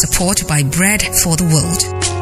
Support by Bread for the World.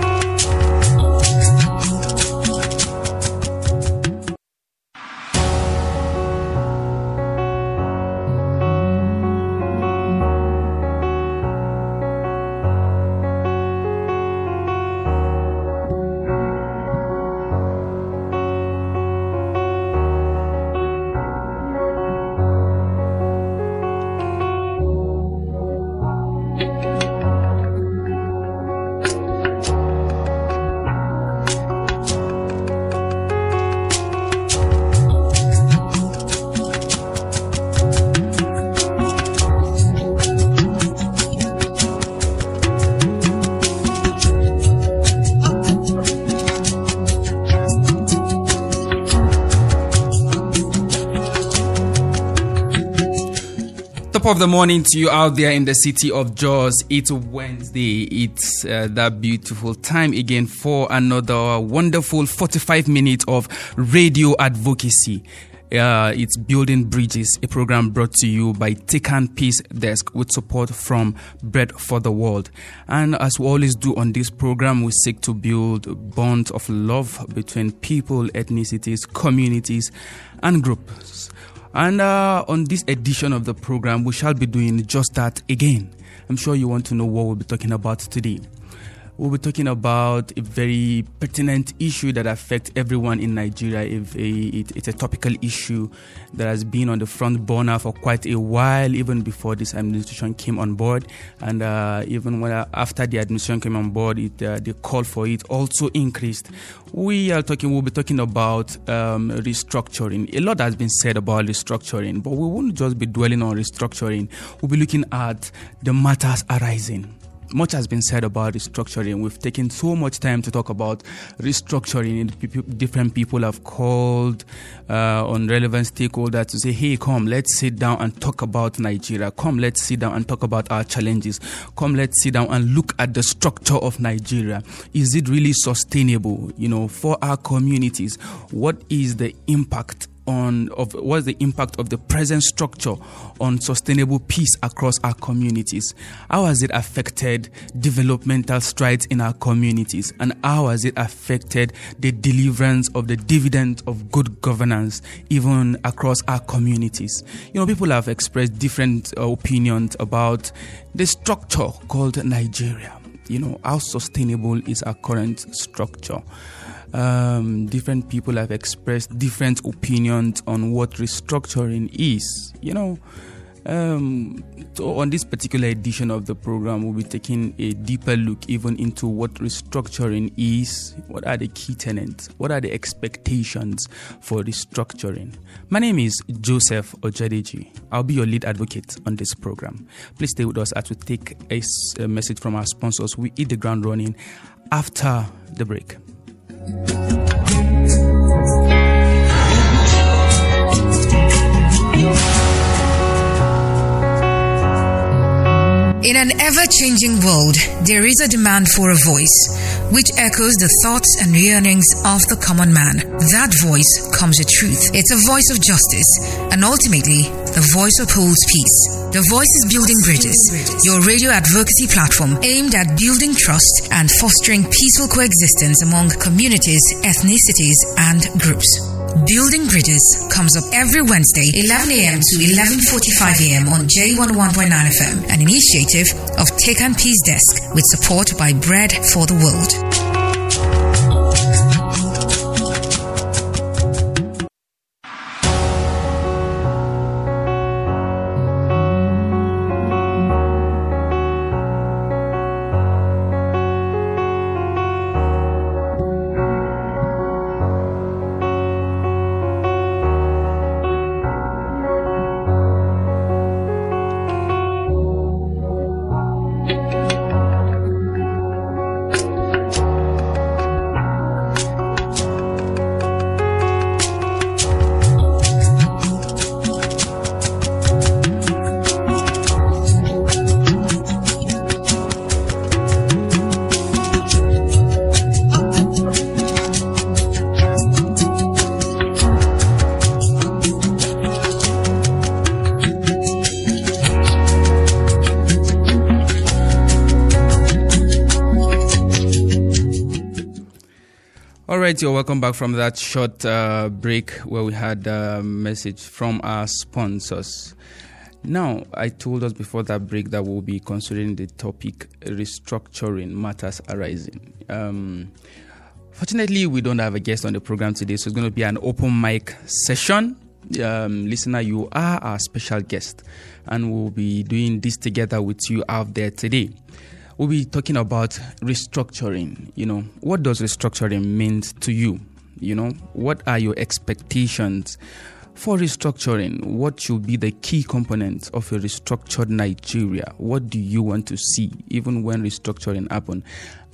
Of the morning to you out there in the city of Jos. It's Wednesday. It's uh, that beautiful time again for another wonderful 45 minutes of radio advocacy. Uh, it's Building Bridges, a program brought to you by Tekan Peace Desk with support from Bread for the World. And as we always do on this program, we seek to build bonds of love between people, ethnicities, communities, and groups. And uh, on this edition of the program, we shall be doing just that again. I'm sure you want to know what we'll be talking about today. We'll be talking about a very pertinent issue that affects everyone in Nigeria. If it's a topical issue that has been on the front burner for quite a while, even before this administration came on board, and uh, even when uh, after the administration came on board, it, uh, the call for it also increased. We are talking. We'll be talking about um, restructuring. A lot has been said about restructuring, but we won't just be dwelling on restructuring. We'll be looking at the matters arising much has been said about restructuring. We've taken so much time to talk about restructuring. Different people have called uh, on relevant stakeholders to say, hey, come, let's sit down and talk about Nigeria. Come, let's sit down and talk about our challenges. Come, let's sit down and look at the structure of Nigeria. Is it really sustainable, you know, for our communities? What is the impact on of what's the impact of the present structure on sustainable peace across our communities? How has it affected developmental strides in our communities? And how has it affected the deliverance of the dividend of good governance even across our communities? You know people have expressed different uh, opinions about the structure called nigeria. You know how sustainable is our current structure um, different people have expressed different opinions on what restructuring is. You know, um, so on this particular edition of the program, we'll be taking a deeper look even into what restructuring is, what are the key tenets, what are the expectations for restructuring. My name is Joseph Ojadeji. I'll be your lead advocate on this program. Please stay with us as we take a, a message from our sponsors. We hit the ground running after the break. Thank you. In an ever changing world, there is a demand for a voice which echoes the thoughts and yearnings of the common man. That voice comes with truth. It's a voice of justice, and ultimately, the voice upholds peace. The Voice is Building Bridges, your radio advocacy platform aimed at building trust and fostering peaceful coexistence among communities, ethnicities, and groups. Building Bridges comes up every Wednesday, 11 a.m. to 11.45 a.m. on J11.9 FM, an initiative of Take Tekan Peace Desk with support by Bread for the World. You're welcome back from that short uh, break where we had a message from our sponsors. Now, I told us before that break that we'll be considering the topic restructuring matters arising. Um, fortunately, we don't have a guest on the program today, so it's going to be an open mic session. Um, listener, you are our special guest, and we'll be doing this together with you out there today we'll be talking about restructuring. You know, what does restructuring mean to you? You know, what are your expectations for restructuring? What should be the key components of a restructured Nigeria? What do you want to see, even when restructuring happen?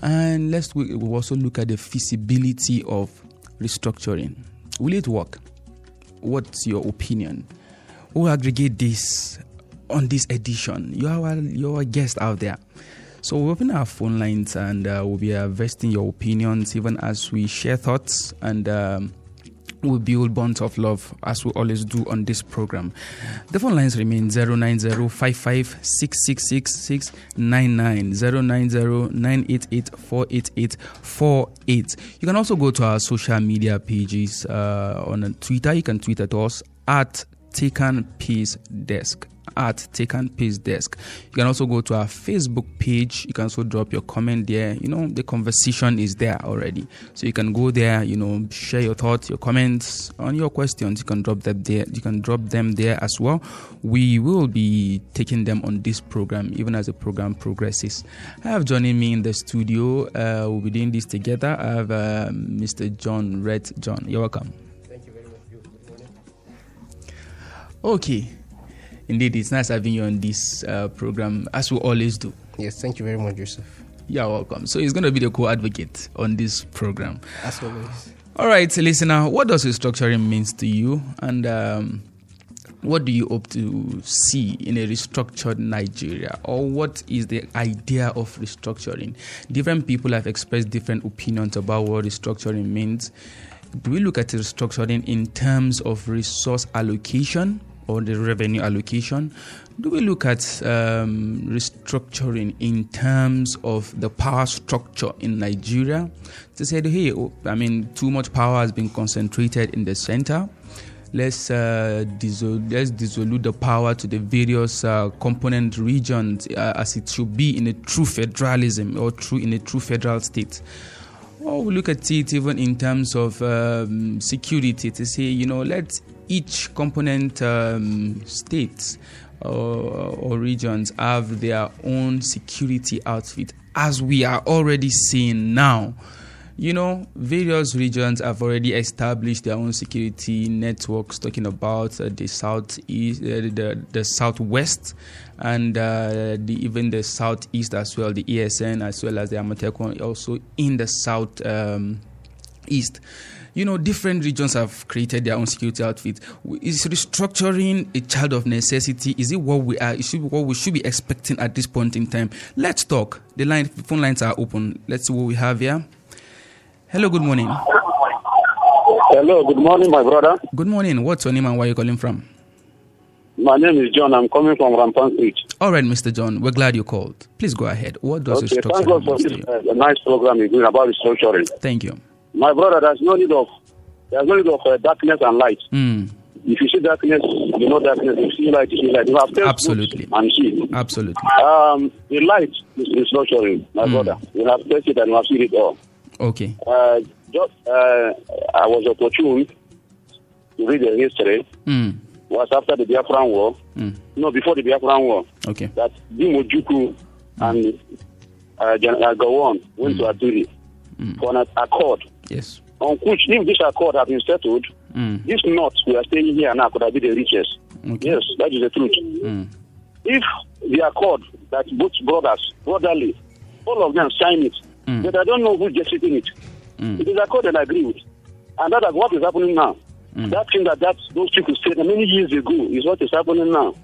And let's we'll also look at the feasibility of restructuring. Will it work? What's your opinion? We'll aggregate this on this edition. You are you're a guest out there. So we'll open our phone lines and uh, we'll be uh, vesting your opinions even as we share thoughts and um, we'll build bonds of love as we always do on this program. The phone lines remain 090556699 You can also go to our social media pages uh, on Twitter. You can tweet at us at Tekan Peace Desk at Tekan Peace Desk. You can also go to our Facebook page. You can also drop your comment there. You know, the conversation is there already. So you can go there, you know, share your thoughts, your comments on your questions. You can drop them there. You can drop them there as well. We will be taking them on this program, even as the program progresses. I have joining me in the studio. Uh, we'll be doing this together. I have uh, Mr. John Red. John, you're welcome. Thank you very much. Okay. Indeed, it's nice having you on this uh, program, as we always do. Yes, thank you very much, Joseph. You're welcome. So he's going to be the co-advocate on this program. As always. All right, listener, what does restructuring means to you, and um, what do you hope to see in a restructured Nigeria, or what is the idea of restructuring? Different people have expressed different opinions about what restructuring means. Do we look at restructuring in terms of resource allocation? Or the revenue allocation? Do we look at um, restructuring in terms of the power structure in Nigeria? To say, hey, I mean, too much power has been concentrated in the center. Let's uh, dissol- let's the power to the various uh, component regions uh, as it should be in a true federalism or true in a true federal state. Or we look at it even in terms of um, security to say, you know, let's each component um, states or, or, regions have their own security outfit, as we are already seeing now. You know, various regions have already established their own security networks, talking about uh, the southeast, uh, the the southwest, and uh, the, even the southeast as well, the ESN as well as the Amotekun, also in the south um, east you know, different regions have created their own security outfit. Is restructuring a child of necessity? Is it what we are? Is it what we should be expecting at this point in time? Let's talk. The line, phone lines are open. Let's see what we have here. Hello, good morning. Hello, good morning, my brother. Good morning. What's your name and where are you calling from? My name is John. I'm coming from Rampant Street. All right, Mr. John. We're glad you called. Please go ahead. What does okay, restructuring thank God for this uh, nice program you're doing about restructuring. Thank you. My brother, there's no need of there's no need of uh, darkness and light. Mm. If you see darkness, you know darkness. If you see light, you see light. You have tasted Absolutely. and see. Absolutely. Um, the light is restructuring, my Mm. brother. You have tasted and you have seen it all. Okay. Uh, just, uh, I was opportune to read the history. Mm. Was after the Biafran War. Mm. No, before the Biafran War. Okay. That Dim Ojukwu and uh, General Gowon went to Aburi for an accord Yes. on which, if this accord had been settled, Mm. this north we are staying here now could have been the richest. Okay. Yes, that is the truth. Mm. If the accord that both brothers, brotherly, all of them sign it, Mm. but I don't know who gets it in it. Mm. It is accord and I agree with. And that is what is happening now. Mm. That thing that, that those people said many years ago is what is happening now.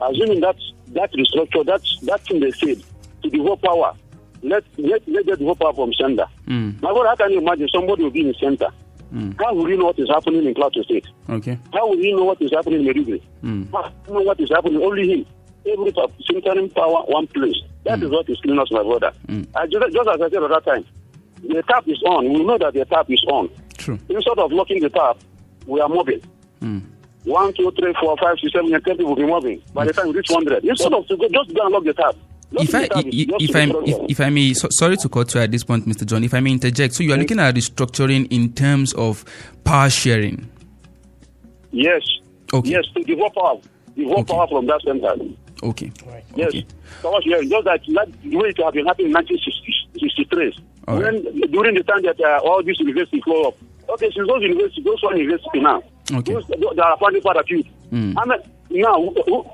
Assuming that that restructure, that that thing they said to the whole power, let let let get the whole power from center. Mm. My brother, how can you imagine somebody will be in the center? Mm. How will you know what is happening in Plateau State? Okay. How will you know what is happening in Merigui? Mm. How will you know what is happening? Only him. Every centering power, one place. That is what is killing us, my brother. Mm. I just, just as I said at that time, the tap is on. We know that the tap is on. True. Instead of locking the tap, we are moving. Mm. One, two, three, four, five, six, seven, eight, ten people will be moving. By the time we reach 100, instead of to go, just go and lock the tap. Locking If I the if, if I if, if I may, so, sorry to cut you at this point, Mr. John. If I may interject, so you are looking at restructuring in terms of power sharing. Yes. Okay. Yes, to develop power. Develop Okay. power from that center. Okay. Right. Yes. Okay. Power sharing. Just like that, the way it have been happening in 1963. All right. when, During the time that uh, all these universities flow up. Okay, since those universities, those one university now. Okay. Those, those that are funding for the youth. Mm. I mean, now, who, who,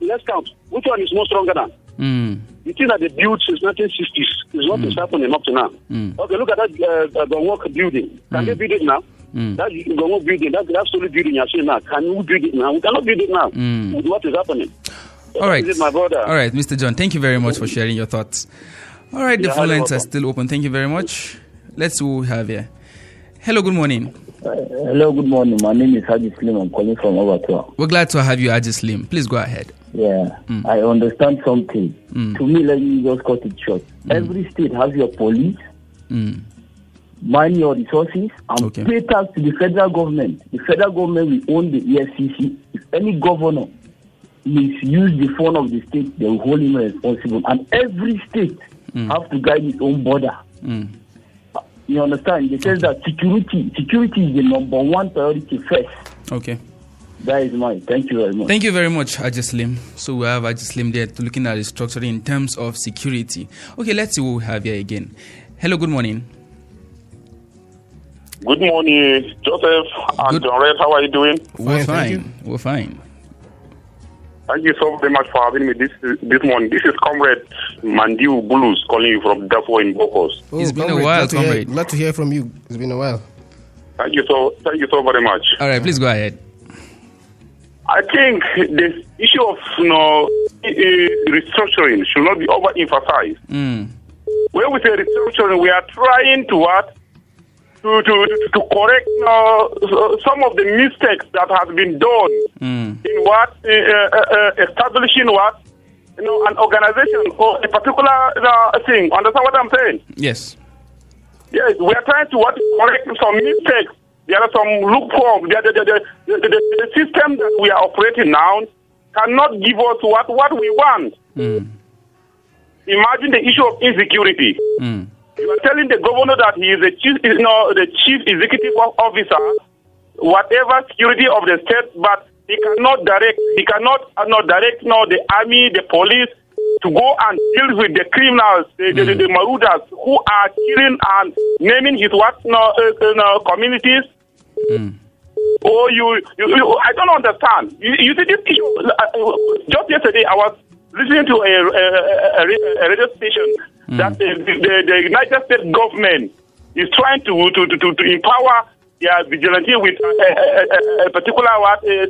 let's count. Which one is more stronger than? Mm. The thing that they built since 1960s is what is happening up to now. Mm. Okay, look at that uh, uh, Gonwok building. Can they build it now? Mm. That Gonwok building, that, that solid building you're seeing now, can we build it now? We cannot build it now. Mm. With what is happening? All right. Is it my brother? All right, Mr. John. Thank you very much for sharing your thoughts. All right, the Yeah, phone highly lines are still open. Thank you very much. Let's see who we have here. Hello, good morning. Uh, hello, good morning. My name is Haji Slim. I'm calling from Overtour. We're glad to have you, Aji Slim. Please go ahead. Yeah, Mm. I understand something. Mm. To me, let me just cut it short. Every state has your police, Mm. mind your resources, and Okay. pay tax to the federal government. The federal government will own the EFCC. If any governor misuse the fund of the state, they will hold him responsible. And every state have to guide its own border. Mm. You understand? They says that security, security is the number one priority first. Okay. That is mine. Thank you very much. Thank you very much, Aji Slim. So we have Aji Slim there looking at restructuring in terms of security. Okay, let's see what we have here again. Hello, good morning. Good morning, Joseph and Good- John Red. How are you doing? We're Fine, fine. We're fine. Thank you so very much for having me this this morning. This is Comrade Mandiu Bulus calling you from Daffo in Bokkos. Oh, it's been a while, glad to hear- comrade. Glad to hear from you. It's been a while. Thank you so thank you so very much. All right, please go ahead. I think the issue of you know i- i- restructuring should not be overemphasized. Mm. When we say restructuring, we are trying to what to to to correct uh, some of the mistakes that have been done Mm. in what uh, uh, uh, establishing what you know an organization or a particular uh, thing. Understand what I'm saying? Yes. Yes, we are trying to what correct some mistakes. There are some loopholes. The, the, the, the, system that we are operating now cannot give us what what we want. Mm. Imagine the issue of insecurity. Mm. You are telling the governor that he is the chief, you know, the chief executive officer, whatever security of the state, but he cannot direct, he cannot uh, not direct, no, the army, the police, to go and deal with the criminals, the, the, the, the marauders who are killing and naming his what, no, uh, uh, communities. Mm. Oh, you, you, you, I don't understand. You, you see this issue. uh, uh, Just yesterday, I was listening to a, a, a, a radio station that the, the, the United States government is trying to to, to, to, empower their vigilante with a, a, particular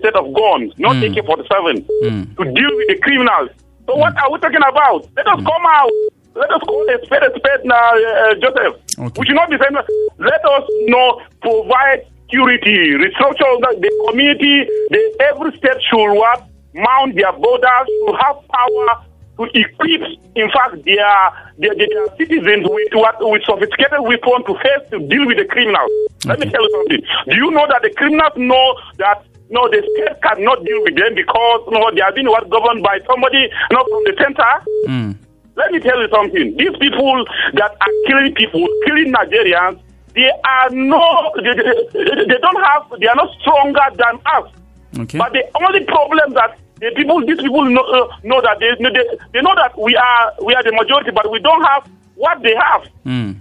set of guns, not Mm. AK-47, Mm. to deal with the criminals. So what are we talking about? Let us come out. Let us call a spade a spade now, uh, Joseph. Okay. We should not be saying, let us know, provide security, restructure the, the community. The, every state should what, mount their borders, should have power to equip, in fact, their, their, their citizens with what with sophisticated weapons to face to deal with the criminals. Let me tell you something. Do you know that the criminals know that no, the state cannot deal with them because no, they are being what governed by somebody not from the center? Mm. Let me tell you something. These people that are killing people, killing Nigerians, they are no, they, they, they don't have, they are not stronger than us. Okay. But the only problem that the people, these people know, uh, know that they, they, they know that we are, we are the majority, but we don't have what they have. Mm.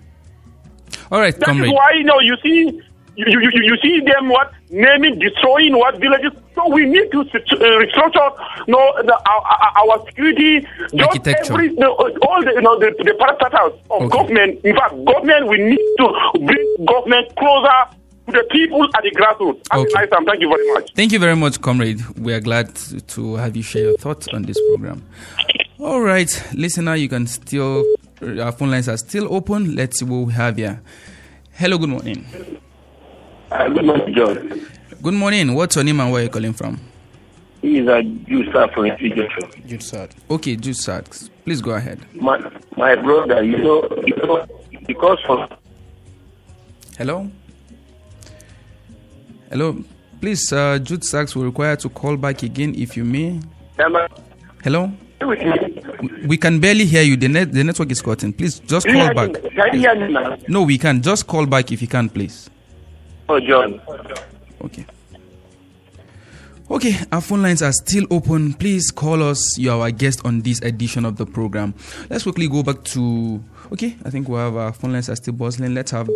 All right, That is comrade. why you know you see. You, you, you, you see them what naming, destroying what villages. So we need to uh, restructure no, the, our, our, security. Just every the, all the you know the, the parastatals of Okay. government. In fact, government we need to bring government closer to the people at the grassroots. Have Okay. a nice time. Thank you very much. Thank you very much, comrade. We are glad to- to have you share your thoughts on this program. All right, listener, you can still, our phone lines are still open. Let's see what we have here. Hello, good morning. Uh, good morning, John. Good morning. What's your name and where are you calling from? He is a Jew sir from Education. Jude Sad. Okay, Jude Sachs. Please go ahead. My, my brother, you know, you know, because of Hello? Hello? Please, uh, Jude Sachs will require to call back again if you may. Hello? We can barely hear you. The, net, the network is cutting. Please, just call back. Can you hear me now? No, we can. Just call back if you can, please. Oh, John. Okay. Okay, our phone lines are still open. Please call us. You are our guest on this edition of the program. Let's quickly go back to. Okay, I think we have our phone lines are still bustling. Let's have.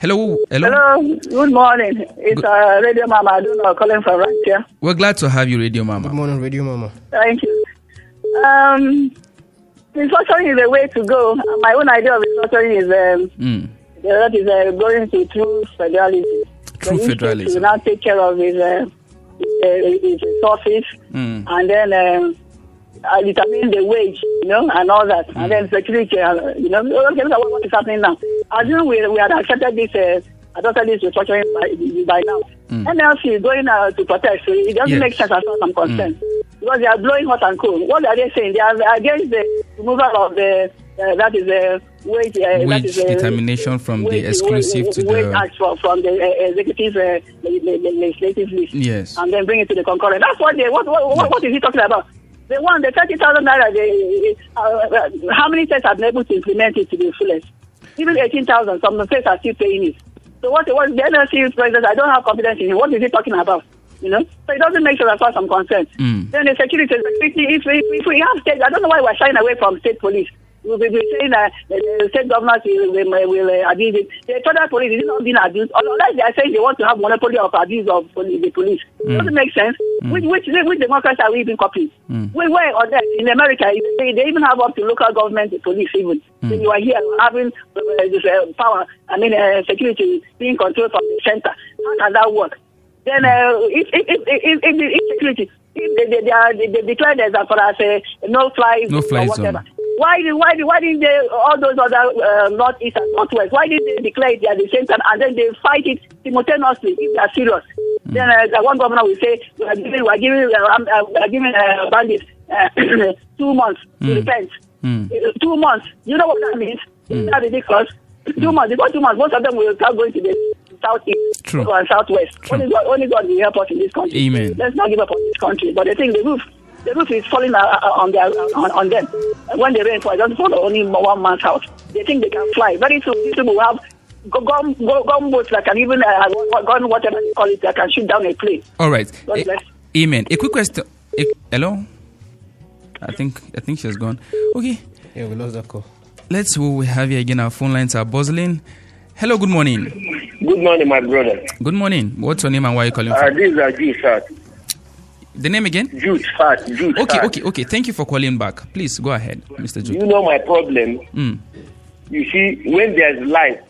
Hello, hello. Hello, good morning. It's uh, Radio Mama. I don't know, calling from right here. We're glad to have you, Radio Mama. Good morning, Radio Mama. Thank you. Um, restructuring is the way to go. My own idea of restructuring is um, Mm. that is uh, going to true federalism. True The federalism. will now take care of his, uh, his, uh, his resources Mm. and then um, uh, determine the wage, you know, and all that, and then security, uh, you know, okay, look at what, is happening now. As you know, we, we had accepted this, uh, adopted this restructuring by, by now. NLC is going uh, to protest, so it doesn't Yes. make sense as far as I'm concerned. Because they are blowing hot and cold. What are they saying? They are against the removal of the, uh, that is the wage, uh, Wage is, determination from the exclusive wage- to wage the- act from, from the uh, executive uh, le- le- le- legislative list Yes. and then bring it to the concurrent. That's what they. What what, what, what is he talking about? They want the thirty thousand naira. They, uh, how many states have been able to implement it to the fullest? Even eighteen thousand. Some states are still paying it. So what? What the NLC president? I don't have confidence in him. What is he talking about? You know, so it doesn't make sense as far as I'm concerned. Mm. Then the security, security if, if, if we have state, I don't know why we're shying away from state police. We'll be saying that the, the state governors will, will, will uh, abuse it. The federal police is not being abused. Unless they are saying they want to have monopoly of abuse of police, the police. It doesn't make sense. Which, which, which democracy are we even copying? We were on that. In America, they, they even have up to local government police even. When you are here having uh, this uh, power, I mean, uh, security being controlled from the center. How can that work? then uh, if, if, if, if, if, if security, if they, they, they, are, they, they declare there's a, for us a no fly No fly or whatever. zone. Why did why did why didn't they all those other uh, northeast and northwest? Why did they declare it at the same time and then they fight it simultaneously if they are serious? Then uh, the one governor will say we are giving we are giving uh, um, uh, we are giving uh, bandits uh, two months to repent. Mm. Uh, Two months. You know what that means? Isn't that ridiculous? Two months. Before two months, most of them will start going to the southeast True. and southwest. True. Only God, only God will help us in this country. Amen. Let's not give up on this country. But the thing, the roof, the roof is falling uh, uh, on their on, on them. When they rain fall, it doesn't fall on only one man's house. They think they can fly. Very soon, these people will have gu- gun, gu- gunboats that can even uh, gun whatever you call it that can shoot down a plane. All right. God A- amen. A quick question. A- hello? I think I think she's gone. Okay. Yeah, we lost that call. Let's who we have here again. Our phone lines are buzzing. Hello, good morning. Good morning, my brother. Good morning. What's your name and why are you calling Uh, from? this is Jude Fat. The name again? Jude Fat. Jude Okay, Fat. okay, okay. Thank you for calling back. Please go ahead, Mr. Jude. You know my problem. Mm. You see, when there's life,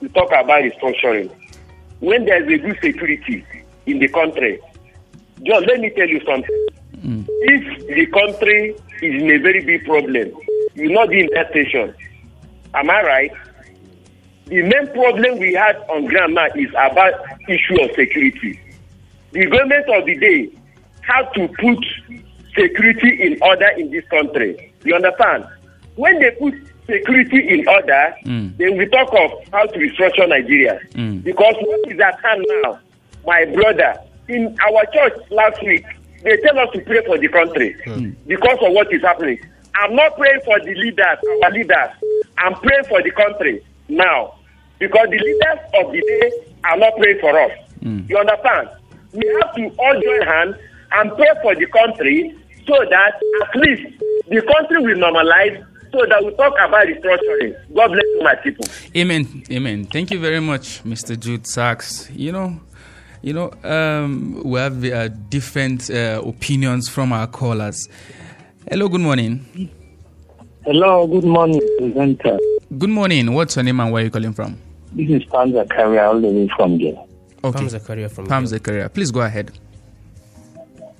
we talk about restructuring. When there's a good security in the country, John, let me tell you something. If the country is in a very big problem, you not be in that station. Am I right? The main problem we had on ground now is about issue of security. The government of the day have to put security in order in this country. You understand? When they put security in order, Mm. then we talk of how to restructure Nigeria. Mm. Because what is at hand now, my brother, in our church last week, they tell us to pray for the country because of what is happening. I'm not praying for the leaders, our leaders. I'm praying for the country now because the leaders of the day are not praying for us. You understand? We have to all join hands and pray for the country so that at least the country will normalize so that we talk about restructuring. God bless you, my people. Amen. Amen. Thank you very much, Mr. Jude Sachs. You know, you know, um, we have uh, different uh, opinions from our callers. Hello, good morning. Hello, good morning, presenter. Good morning. What's your name and where are you calling from? This is Pam Zakaria all the way from there. Okay. Pam Zakaria from Pam Gil. Zakaria. Please go ahead.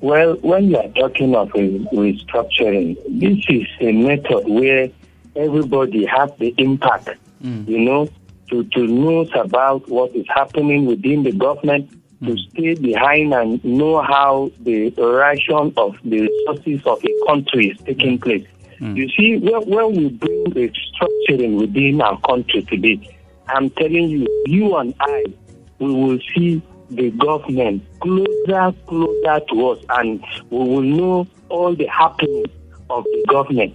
Well, when you are talking of restructuring, this is a method where everybody has the impact, mm. you know, to, to know about what is happening within the government, to mm. stay behind and know how the ration of the resources of a country is taking mm. place. You see, when, when we bring restructuring within our country today, I'm telling you, you and I, we will see the government closer, closer to us, and we will know all the happenings of the government.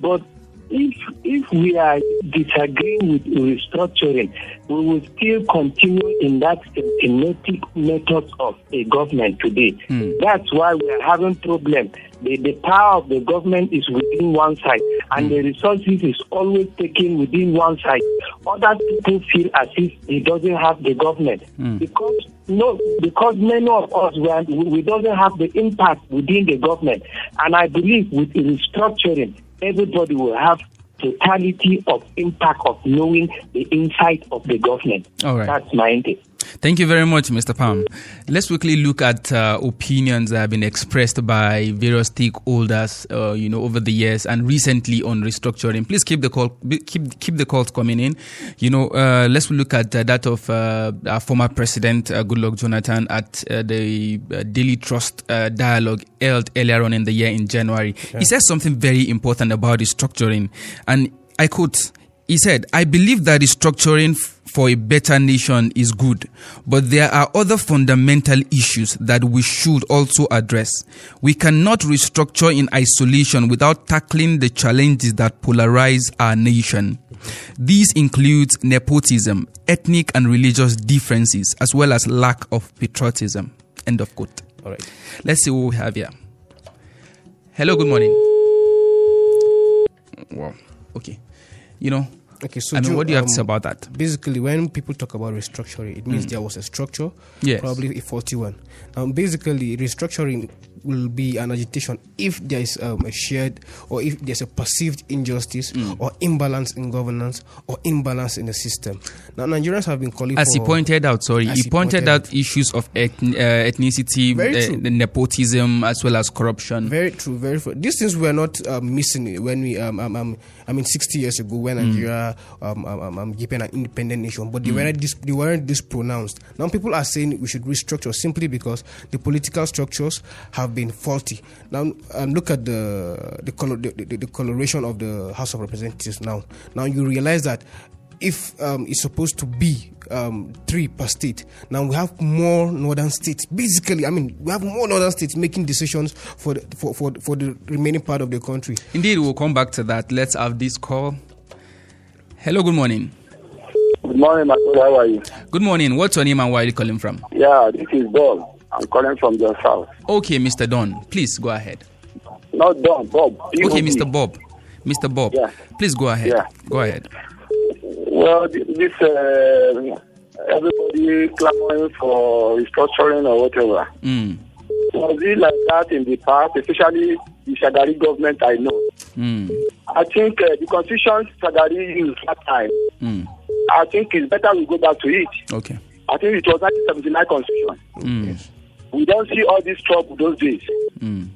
But if if we are disagreeing with restructuring, we will still continue in that systematic method of a government today. Hmm. That's why we are having problem. The, the power of the government is within one side, and hmm. the resources is always taken within one side. Other people feel as if it doesn't have the government hmm. because no, because many of us we, are, we we doesn't have the impact within the government, and I believe with restructuring, everybody will have totality of impact of knowing the inside of the government. All right. That's my intake. Thank you very much, Mr. Palm. Let's quickly look at uh, opinions that have been expressed by various stakeholders, uh, you know, over the years and recently on restructuring. Please keep the call, keep keep the calls coming in. You know, uh, let's look at uh, that of uh, our former president, uh, Goodluck Jonathan, at uh, the uh, Daily Trust uh, dialogue held earlier on in the year in January. He said something very important about restructuring, and I quote. He said, I believe that restructuring for a better nation is good, but there are other fundamental issues that we should also address. We cannot restructure in isolation without tackling the challenges that polarize our nation. These include nepotism, ethnic and religious differences, as well as lack of patriotism. End of quote. All right. Let's see what we have here. Hello, good morning. Wow. Okay. You know, Okay, so Joe, what do you have to um, say about that? Basically, when people talk about restructuring, it means there was a structure, Yes. probably a faulty one. Um, basically, restructuring will be an agitation if there is um, a shared or if there's a perceived injustice or imbalance in governance or imbalance in the system. Now, Nigerians have been calling As he pointed out, sorry, he, he pointed, pointed out issues of ethn- uh, ethnicity, uh, the nepotism, as well as corruption. Very true, very true. These things were not um, missing when we, um, um, um, I mean, 60 years ago when Nigeria um, became an independent nation, but they weren't this, they weren't this pronounced. Now people are saying we should restructure simply because the political structures have been faulty. Now um, look at the the, color, the, the the coloration of the House of Representatives. Now, now you realize that if um, it's supposed to be um, three per state, now we have more northern states. Basically, I mean, we have more northern states making decisions for the, for, for, for the remaining part of the country. Indeed, we'll come back to that. Let's have this call. Hello, good morning. Good morning, my brother. How are you? Good morning. What's your name and where are you calling from? Yeah, this is Bob. I'm calling from the south. Okay, Mr. Don, please go ahead. Not Don, Bob. Okay, Mr. Bob. Mr. Bob, Yeah. please go ahead. Yeah. Go ahead. Well, this uh, everybody clamoring for restructuring or whatever. Mm, Was it like that in the past, especially the Shagari government? I know. mm, I think uh, the constitution Shagari used that time. mm. I think it's better we go back to it. Okay. I think it was 1979 constitution. Mm, We don't see all this trouble those days. mm,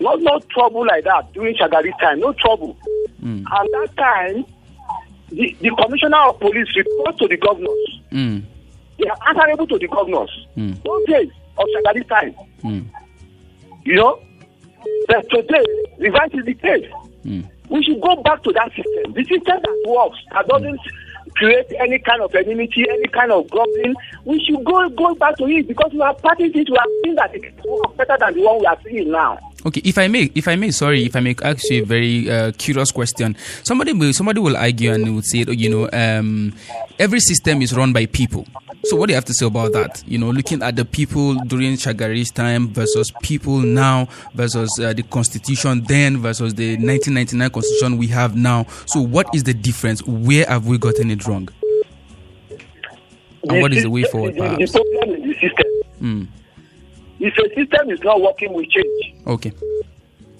Not no trouble like that during Shagari time. No trouble. mm, And that time, the, the commissioner of police reports to the governors. mm, They are answerable to the governors. Mm. Those days of Shagari time, mm, you know. But today, reverse is the case. mm. We should go back to that system. The system that works, that doesn't create any kind of enmity, any kind of grumbling. We should go go back to it because we have practiced it. We have seen that it works better than the one we are seeing now. Okay, if I may, if I may, sorry, if I may ask you a very uh, curious question. Somebody will, somebody will argue and will say, you know, um, every system is run by people. So what do you have to say about that? You know, looking at the people during Shagari's time versus people now versus uh, the constitution then versus the 1999 constitution we have now. So what is the difference? Where have we gotten it wrong? And what is the way forward, the perhaps? problem is the system. Mm, If a system is not working, we change. okay.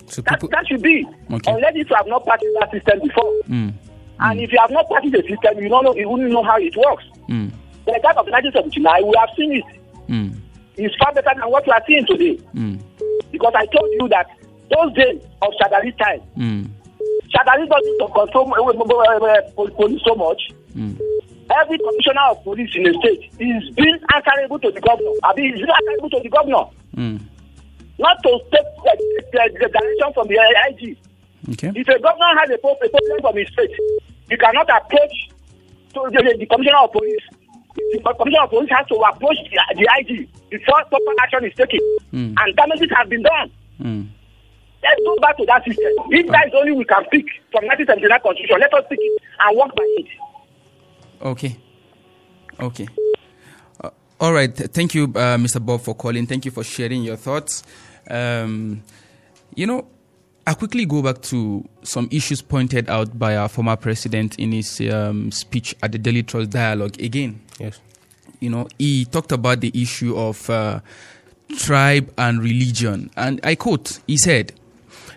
So That, people, that should be. Okay. Unless if you have not practiced that system before. Mm, And if you have not practiced the system, you don't know, you wouldn't know how it works. mm, The that of 1979, we have seen it. mm, It's far better than what we are seeing today. mm, Because I told you that those days of Shagari time, mm, Shagari doesn't control uh, uh, police so much. mm. Every commissioner of police in the state is being answerable to the governor. I mean, he's being answerable to the governor, mm. not to take uh, the, the direction from the IG. Okay. If a governor has a, a problem from his state, you cannot approach to the, the commissioner of police, the commissioner of police has to approach the, the IG before proper action is taken, Mm. and damages have been done. Mm. Let's go back to that system. If that is only we can pick from 1979 constitution, let us pick it and work by it. Okay. Okay. Uh, all right. Thank you, uh, Mr. Bob, for calling. Thank you for sharing your thoughts. Um, you know, I quickly go back to some issues pointed out by our former president in his um, speech at the Daily Trust Dialogue. Again, Yes. you know, he talked about the issue of uh, tribe and religion. And I quote, he said,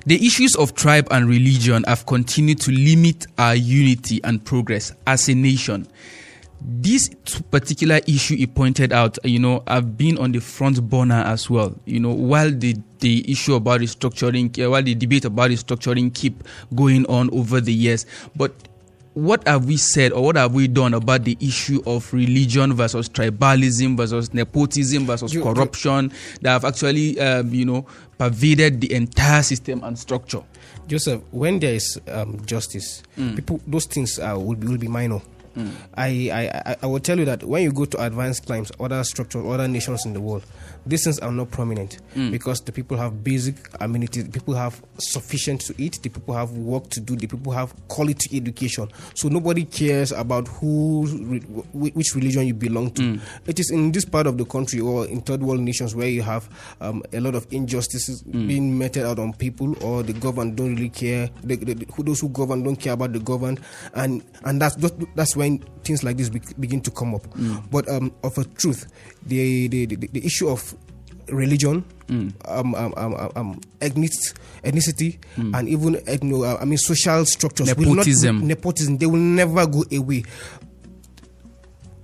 the issues of tribe and religion have continued to limit our unity and progress as a nation. This particular issue he pointed out, you know, have been on the front burner as well. You know, while the the issue about restructuring, uh, while the debate about restructuring keep going on over the years, but what have we said or what have we done about the issue of religion versus tribalism versus nepotism versus You- you- corruption that have actually, um, you know, pervaded the entire system and structure? Joseph, when there is um, justice, people those things uh, will be will be minor. I, I, I- I will tell you that when you go to advanced climes, other structures, other nations in the world, these things are not prominent mm. because the people have basic amenities, the people have sufficient to eat, the people have work to do, the people have quality education. So nobody cares about who, which religion you belong to. Mm. It is in this part of the country or in third world nations where you have um, a lot of injustices mm. being meted out on people, or the government don't really care. The, the, the- those who govern don't care about the governed, and and that's that's- that's when things like this be, begin to come up. But um, of a truth, the the, the, the issue of religion, um, um, um, um, um, ethnic- ethnicity, and even ethno, uh, I mean social structures, will not- Nepotism. nepotism, they will never go away.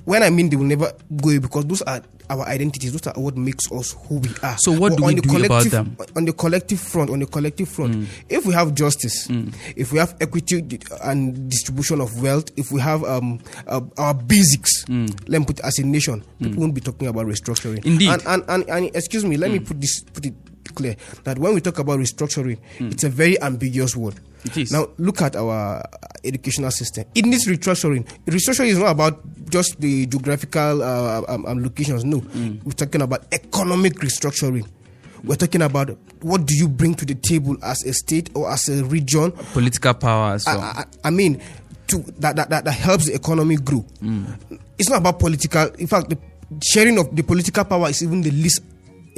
When I mean they will never go away because those are our identities. Those are what makes us who we are. So what But do on we the do about collective, them? On the collective front, on the collective front, mm. if we have justice, mm. if we have equity and distribution of wealth, if we have um, uh, our basics, mm. let me put as a nation, people won't be talking about restructuring. Indeed. And, and, and, and excuse me, let me put this put it clear that when we talk about restructuring, it's a very ambiguous word. It is. Now look at our educational system. It needs restructuring. Restructuring is not about just the geographical uh, um, um, locations. No, we're talking about economic restructuring. We're talking about what do you bring to the table as a state or as a region. Political power as well. I, I, I mean, to that, that, that, that helps the economy grow. It's not about political. In fact, the sharing of the political power is even the least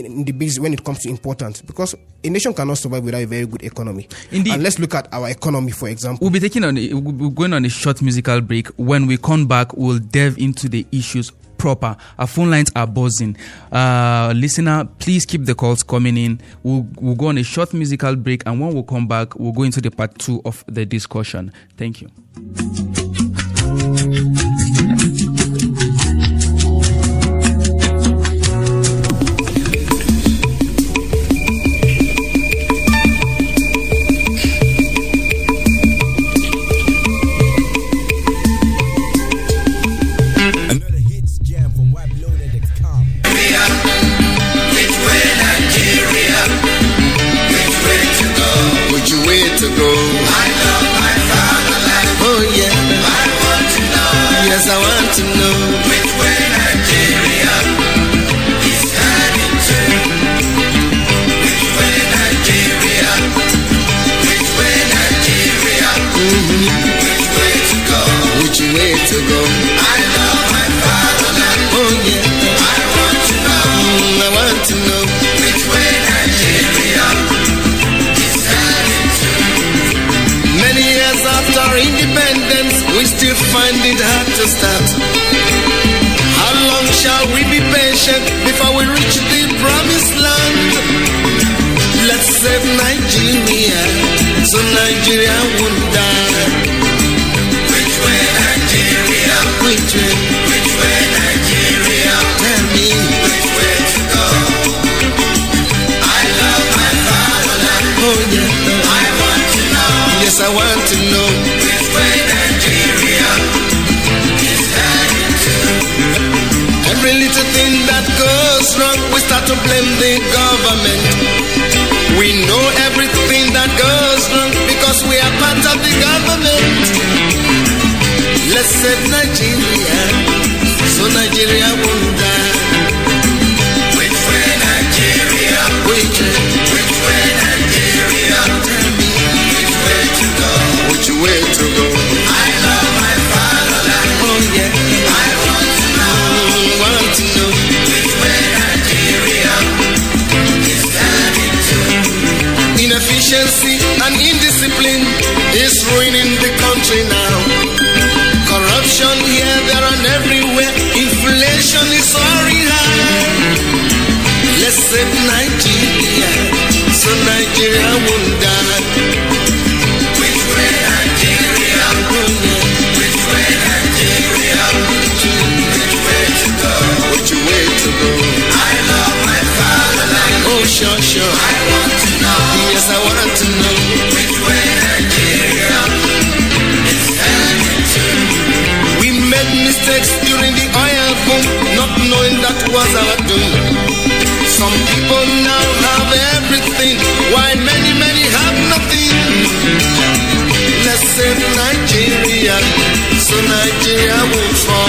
in, the base when it comes to importance because a nation cannot survive without a very good economy. Indeed. And let's look at our economy, for example. We'll be taking on a, we'll going on a short musical break. When we come back, we'll delve into the issues proper. Our phone lines are buzzing. Uh, listener, please keep the calls coming in. We'll, we'll go on a short musical break, and when we come back, we'll go into the part two of the discussion. Thank you. Mistakes during the oil boom, not knowing that was our doom. Some people now have everything, while many, many have nothing. Let's save Nigeria, so Nigeria won't fall.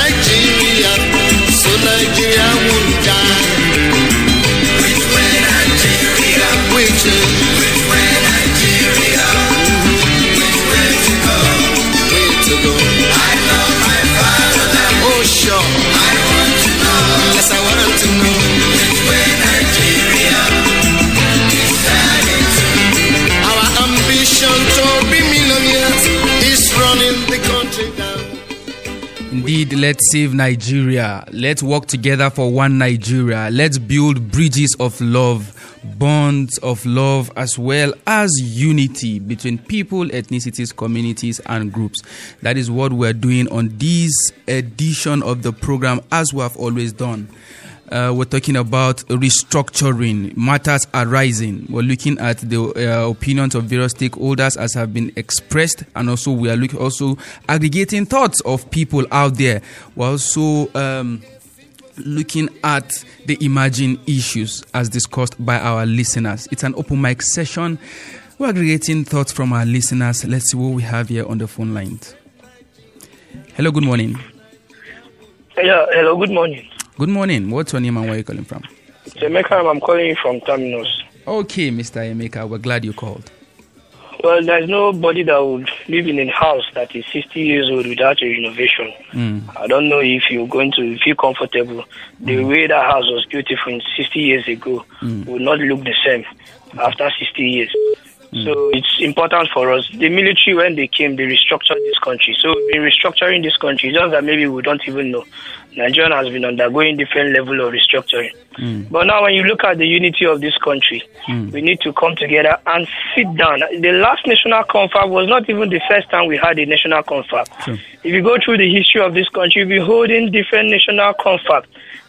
let's save Nigeria. Let's work together for one Nigeria. Let's build bridges of love, bonds of love, as well as unity between people, ethnicities, communities, and groups. That is what we're doing on this edition of the program, as we have always done. Uh, we're talking about restructuring matters arising. We're looking at the uh, opinions of various stakeholders as have been expressed, and also we are look, also aggregating thoughts of people out there. We're also um, looking at the emerging issues as discussed by our listeners. It's an open mic session. We're aggregating thoughts from our listeners. Let's see what we have here on the phone lines. Hello, good morning. Yeah, hello, good morning. Good morning. What's your name and where are you calling from? Emeka, I'm calling you from Terminus. Okay, Mr. Emeka, we're glad you called. Well, there's nobody that would live in a house that is 60 years old without a renovation. Mm. I don't know if you're going to feel comfortable. The way that house was beautiful 60 years ago Mm. will not look the same after 60 years. So it's important for us. The military, when they came, they restructured this country. So we've been restructuring this country, just that maybe we don't even know. Nigeria has been undergoing different level of restructuring. Hmm. But now, when you look at the unity of this country, hmm. we need to come together and sit down. The last national confab was not even the first time we had a national confab. If you go through the history of this country, we're holding different national confab.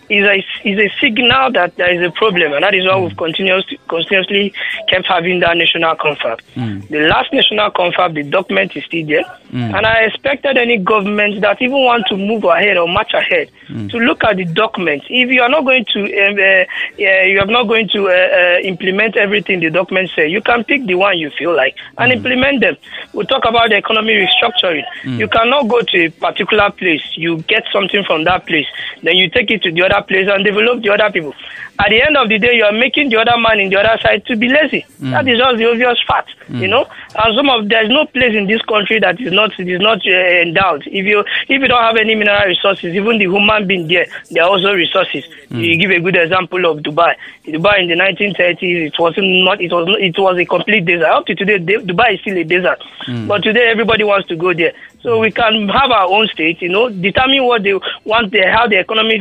Is a is a signal that there is a problem, and that is why we've continuously continuously kept having that national confab. The last national confab, the document is still there, Mm. and I expected any government that even want to move ahead or march ahead to look at the document. If you are not going to, um, uh, uh, you are not going to uh, uh, implement everything the document say, you can pick the one you feel like and implement them. We talk about the economy restructuring. Mm. You cannot go to a particular place. You get something from that place, then you take it to the other place and develop the other people. At the end of the day, you are making the other man in the other side to be lazy. Mm. That is just the obvious fact, Mm. you know. And some of there is no place in this country that is not is not uh, endowed. If you if you don't have any mineral resources, even the human being there, there are also resources. You give a good example of Dubai. Dubai in the 1930s, it was not it was it was a complete desert. Up to today, Dubai is still a desert. Mm. But today, everybody wants to go there. So we can have our own state, you know, determine what they want, the, how the economy,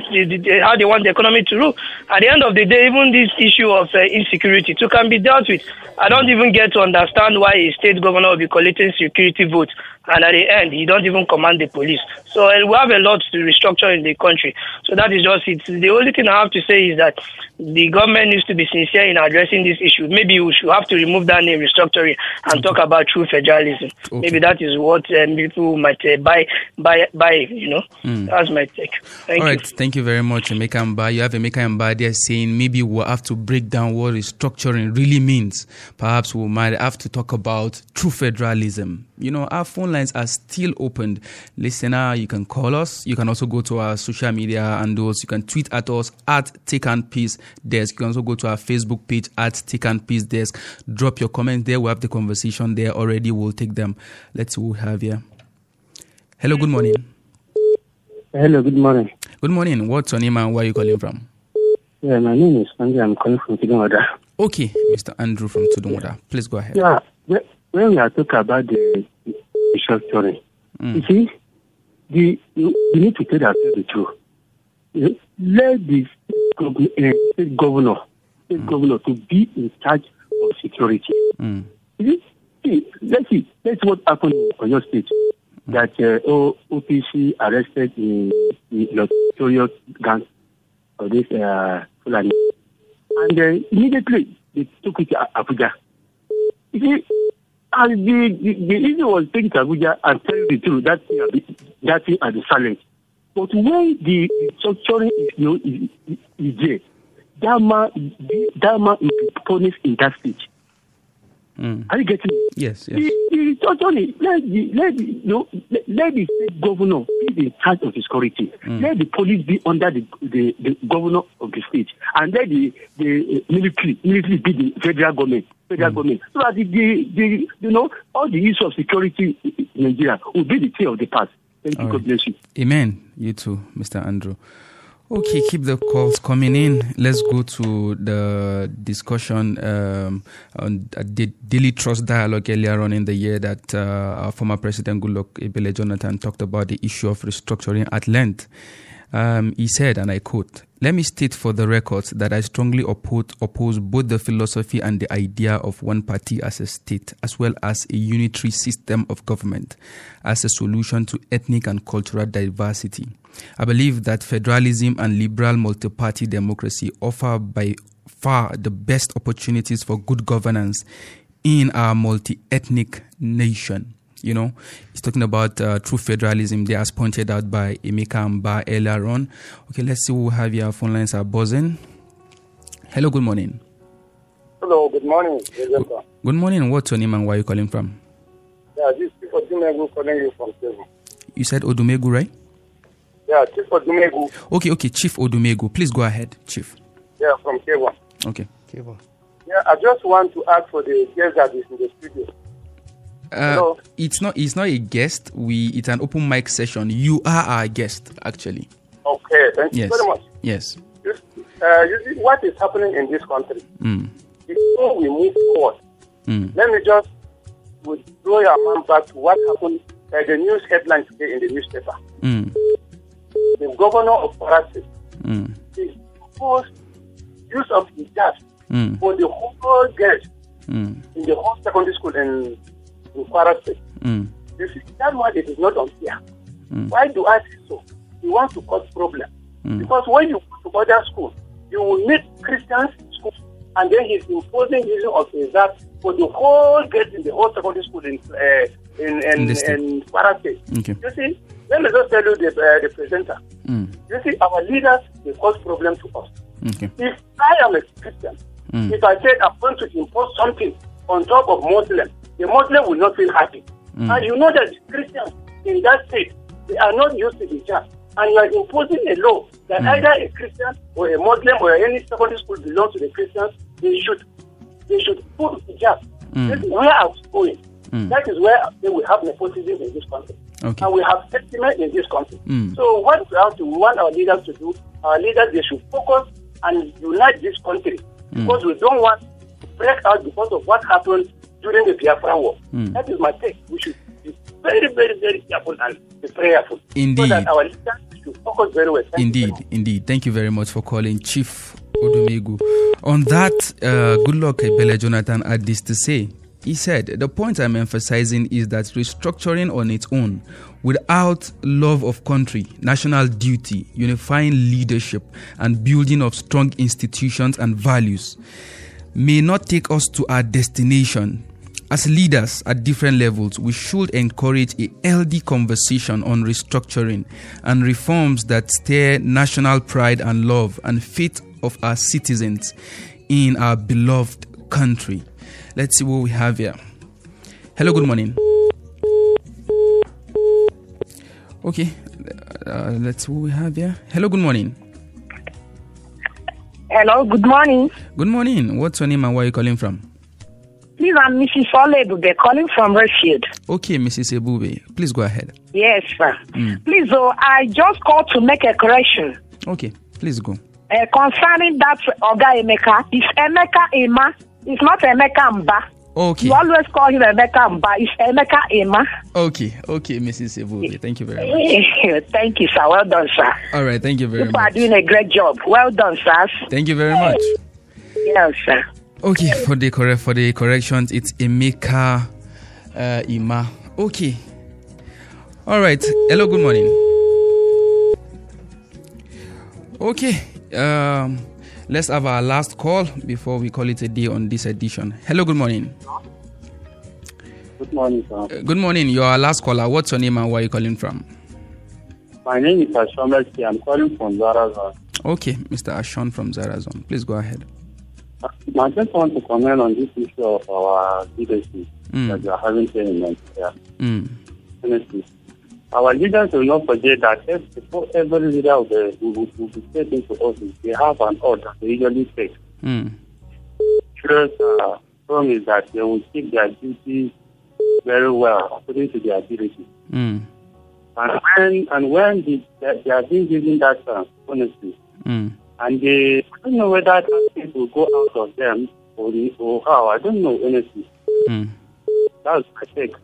how they want the economy to rule. At the end of the day, even this issue of uh, insecurity too can be dealt with. I don't even get to understand understand why a state governor will be collecting security votes, and at the end, he don't even command the police. So uh, we have a lot to restructure in the country. So that is just it. The only thing I have to say is that the government needs to be sincere in addressing this issue. Maybe we should have to remove that name restructuring and talk about true federalism. Maybe that is what um, people might uh, buy, buy, buy. You know, Mm. that's my take. Thank All you. right, thank you very much, Emeka Mba. You have Emeka Mba there saying maybe we'll have to break down what restructuring really means. Perhaps we might have to talk about true federalism. You know, our phone lines are still opened. Listener, you can call us. You can also go to our social media and those. You can tweet at us at Tekan Peace Desk. You can also go to our Facebook page at Tekan Peace Desk. Drop your comments there. We have the conversation there already. We'll take them. Let's see who we have here. Hello, good morning. Hello, good morning. Good morning. What's your name and where are you calling from? Yeah, my name is Sanjay. I'm calling from Kidomoda. Okay, Mr. Andrew from Tudunwada. Please go ahead. Yeah, when we are talking about the restructuring, Mm. you see, the you, you need to tell ourselves the truth. Let the state gov- uh, state governor, governor, to be in charge of security. Mm. See, see, let's see, let's what happened in your state. That uh, O- OPC arrested the, the notorious gang of this uh, Fulani. And uh, immediately they took it to Abuja. You see, and the, the, the issue was taken to Abuja and telling the truth, that thing, that thing had been silent. But when the structuring is, you know, is, is, there, that man, that man will be punished in that stage. Mm. Are you getting it? Yes, yes. The, the structuring, let the, let the, you know, let, let the state governor be in charge of the security. Mm. Let the police be under the, the, the governor of the state. And let the, the military, military be the federal government. Federal government. So that the, the, the, you know, all the issue of security in Nigeria will be the thing of the past. Thank you. All God bless you. Amen. You too, Mr. Andrew. Okay, keep the calls coming in. Let's go to the discussion um, on the Daily Trust Dialogue earlier on in the year that uh, our former President Goodluck Ebele Jonathan talked about the issue of restructuring at length. Um, he said, and I quote, Let me state for the record that I strongly oppose, oppose both the philosophy and the idea of one party as a state, as well as a unitary system of government as a solution to ethnic and cultural diversity. I believe that federalism and liberal multi party democracy offer by far the best opportunities for good governance in our multi ethnic nation. You know, he's talking about uh, true federalism there, as pointed out by Emeka Mba earlier on. Okay, let's see who we have here. Phone lines are buzzing. Hello, good morning. Hello, good morning. Joseph. Good morning. What's your name and where are you calling from? Yeah, this is Chief Odumegu calling you from Seven. You said Odumegu, right? Yeah, Chief Odumegu. Okay, okay, Chief Odumegu. Please go ahead, Chief. Yeah, from K1. Okay. Yeah, I just want to ask for the guest that is in the studio. Uh, it's not. It's not a guest. We. It's an open mic session. You are our guest, actually. Okay, thank Yes. you very much. Yes. Uh, you see, what is happening in this country? Mm. Before we move forward, Mm. let me just throw your mind back to what happened uh, the news headlines today in the newspaper. Mm. The governor of Parasi Mm. is proposed use of hijab Mm. for the whole girls Mm. in the whole secondary school in, in Kwara State. Mm. You see, that one it is not unfair. Mm. Why do I say so? You want to cause problem. Mm. Because when you go to other schools, you will meet Christians in school, and then he's imposing issue of that for the whole girls in the whole secondary school in uh, in In in, Kwara State. Okay. You see, let me just tell you the uh, the presenter. Mm. You see, our leaders they cause problem to us. Okay. If I am a Christian, Mm. if I said I'm going to impose something on top of Muslim, the Muslim will not feel happy. Mm. And you know that Christians in that state, they are not used to hijab. And you are imposing a law that Mm. either a Christian or a Muslim or any secondary school belongs to the Christians, they should they should put hijab. Mm. This is where I was going. Mm. That is where will have nepotism in this country. Okay. And we have sentiment in this country. Mm. So what we have to we want our leaders to do, our leaders they should focus and unite this country Mm. because we don't want to break out because of what happened during the Biafra war. Mm. That is my take. We should be very, very, very careful and be prayerful. So Indeed. that our leaders should focus very well. Thank Indeed, indeed. Thank you very much for calling Chief Odumegu. On that, uh, Goodluck Ebele Jonathan had this to say. He said, The point I'm emphasizing is that restructuring on its own, without love of country, national duty, unifying leadership, and building of strong institutions and values, may not take us to our destination. As leaders at different levels, we should encourage a healthy conversation on restructuring and reforms that stir national pride and love and faith of our citizens in our beloved country. Let's see what we have here. Hello, good morning. Okay, uh, let's see what we have here. Hello, good morning. Hello, good morning. Good morning. What's your name and where are you calling from? Please, I'm Mrs. Olebube calling from Redfield. Okay, Mrs. Ebube, please go ahead. Yes, sir. Mm. Please, oh, I just called to make a correction Okay, please go. uh, concerning that Oga Emeka. It's Emeka Ema. It's not Emeka Mba. Okay. You always call him Emeka Mba. It's Emeka Ema. Okay, okay, Mrs. Ebube. Thank you very much. Thank you, sir. Well done, sir. All right, thank you very much. People are doing a great job. Well done, sir. Thank you very much. Yes, sir. Okay, for the correct for the corrections, it's Emeka uh, Ima. Okay. All right. Hello. Good morning. Okay. Um, let's have our last call before we call it a day on this edition. Hello. Good morning. Good morning, sir. Uh, good morning. You are our last caller. What's your name and where are you calling from? My name is Ashomel K. I'm calling from Zarazan. Okay, Mr. Ashon from Zarazon. Please go ahead. I just want to comment on this issue of our leadership Mm. that we are having here in Nigeria. Mm. Honestly, our leaders will not forget that before every leader of the will, will, taken into office, they have an order they usually take. Mm. Leaders uh, promise that they will keep their duties very well according to their ability. Mm. And when and when the, they, they are being given that chance, honestly, Mm. And they I don't know whether that will go out of them or, or how. I don't know honestly. Mm. That's my take.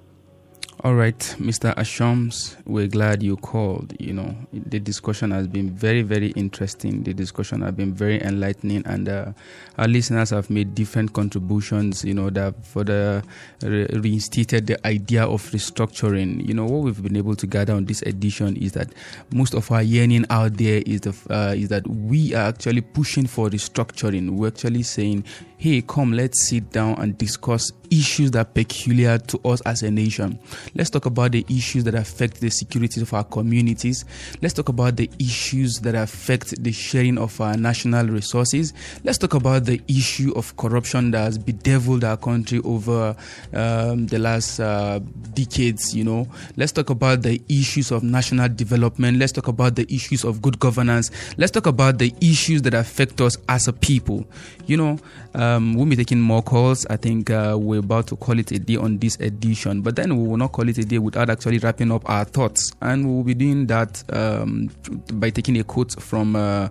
All right, Mr. Ashams, we're glad you called. You know, the discussion has been very, very interesting. The discussion has been very enlightening, and uh, our listeners have made different contributions. You know, that for the re- reinstated the idea of restructuring. You know, what we've been able to gather on this edition is that most of our yearning out there is the uh, is that we are actually pushing for restructuring. We're actually saying, "Hey, come, let's sit down and discuss issues that are peculiar to us as a nation. Let's talk about the issues that affect the security of our communities. Let's talk about the issues that affect the sharing of our national resources. Let's talk about the issue of corruption that has bedeviled our country over um, the last uh, decades. You know, let's talk about the issues of national development. Let's talk about the issues of good governance. Let's talk about the issues that affect us as a people. You know, um, we'll be taking more calls. I think uh, we're about to call it a day on this edition, but then we will not call it a day without actually wrapping up our thoughts. And we will be doing that um, by taking a quote from uh,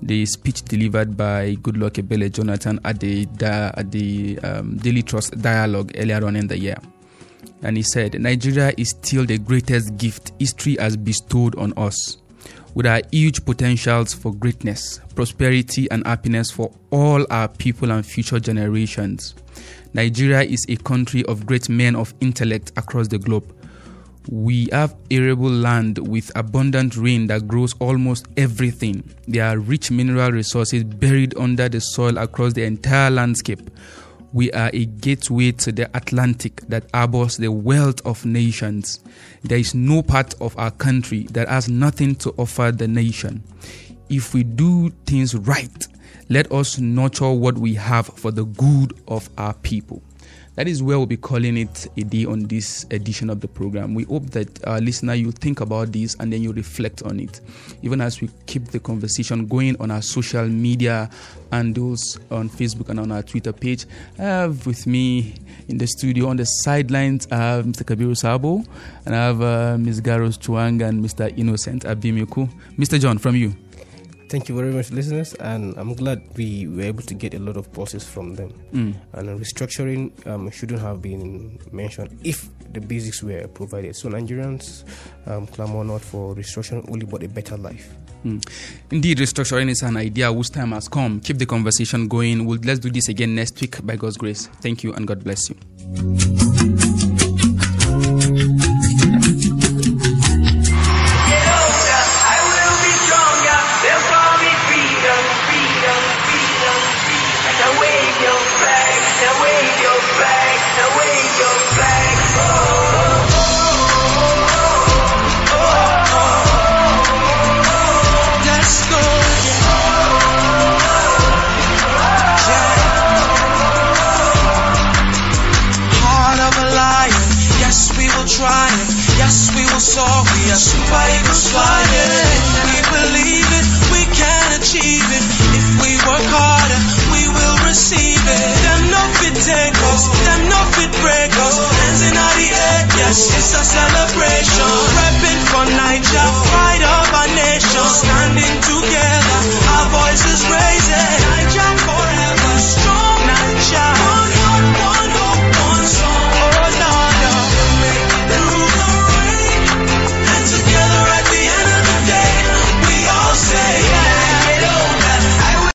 the speech delivered by Goodluck Ebele Jonathan at the at the um, Daily Trust dialogue earlier on in the year. And he said, Nigeria is still the greatest gift history has bestowed on us. With our huge potentials for greatness, prosperity, and happiness for all our people and future generations, Nigeria is a country of great men of intellect across the globe. We have arable land with abundant rain that grows almost everything. There are rich mineral resources buried under the soil across the entire landscape. We are a gateway to the Atlantic that harbors the wealth of nations. There is no part of our country that has nothing to offer the nation. If we do things right, let us nurture what we have for the good of our people. That is where we'll be calling it a day on this edition of the program. We hope that uh, listener you think about this and then you reflect on it, even as we keep the conversation going on our social media handles on Facebook and on our Twitter page. I have with me in the studio on the sidelines I have Mr. Kabiru Sabo and I have uh, Ms. Garos Chuang and Mr. Innocent Abimiku. Mr. John, from you. Thank you very much, listeners, and I'm glad we were able to get a lot of pulses from them. Mm. And restructuring um, shouldn't have been mentioned if the basics were provided. So Nigerians um, clamor not for restructuring only but a better life. Mm. Indeed, restructuring is an idea whose time has come. Keep the conversation going. We'll, let's do this again next week by God's grace. Thank you and God bless you.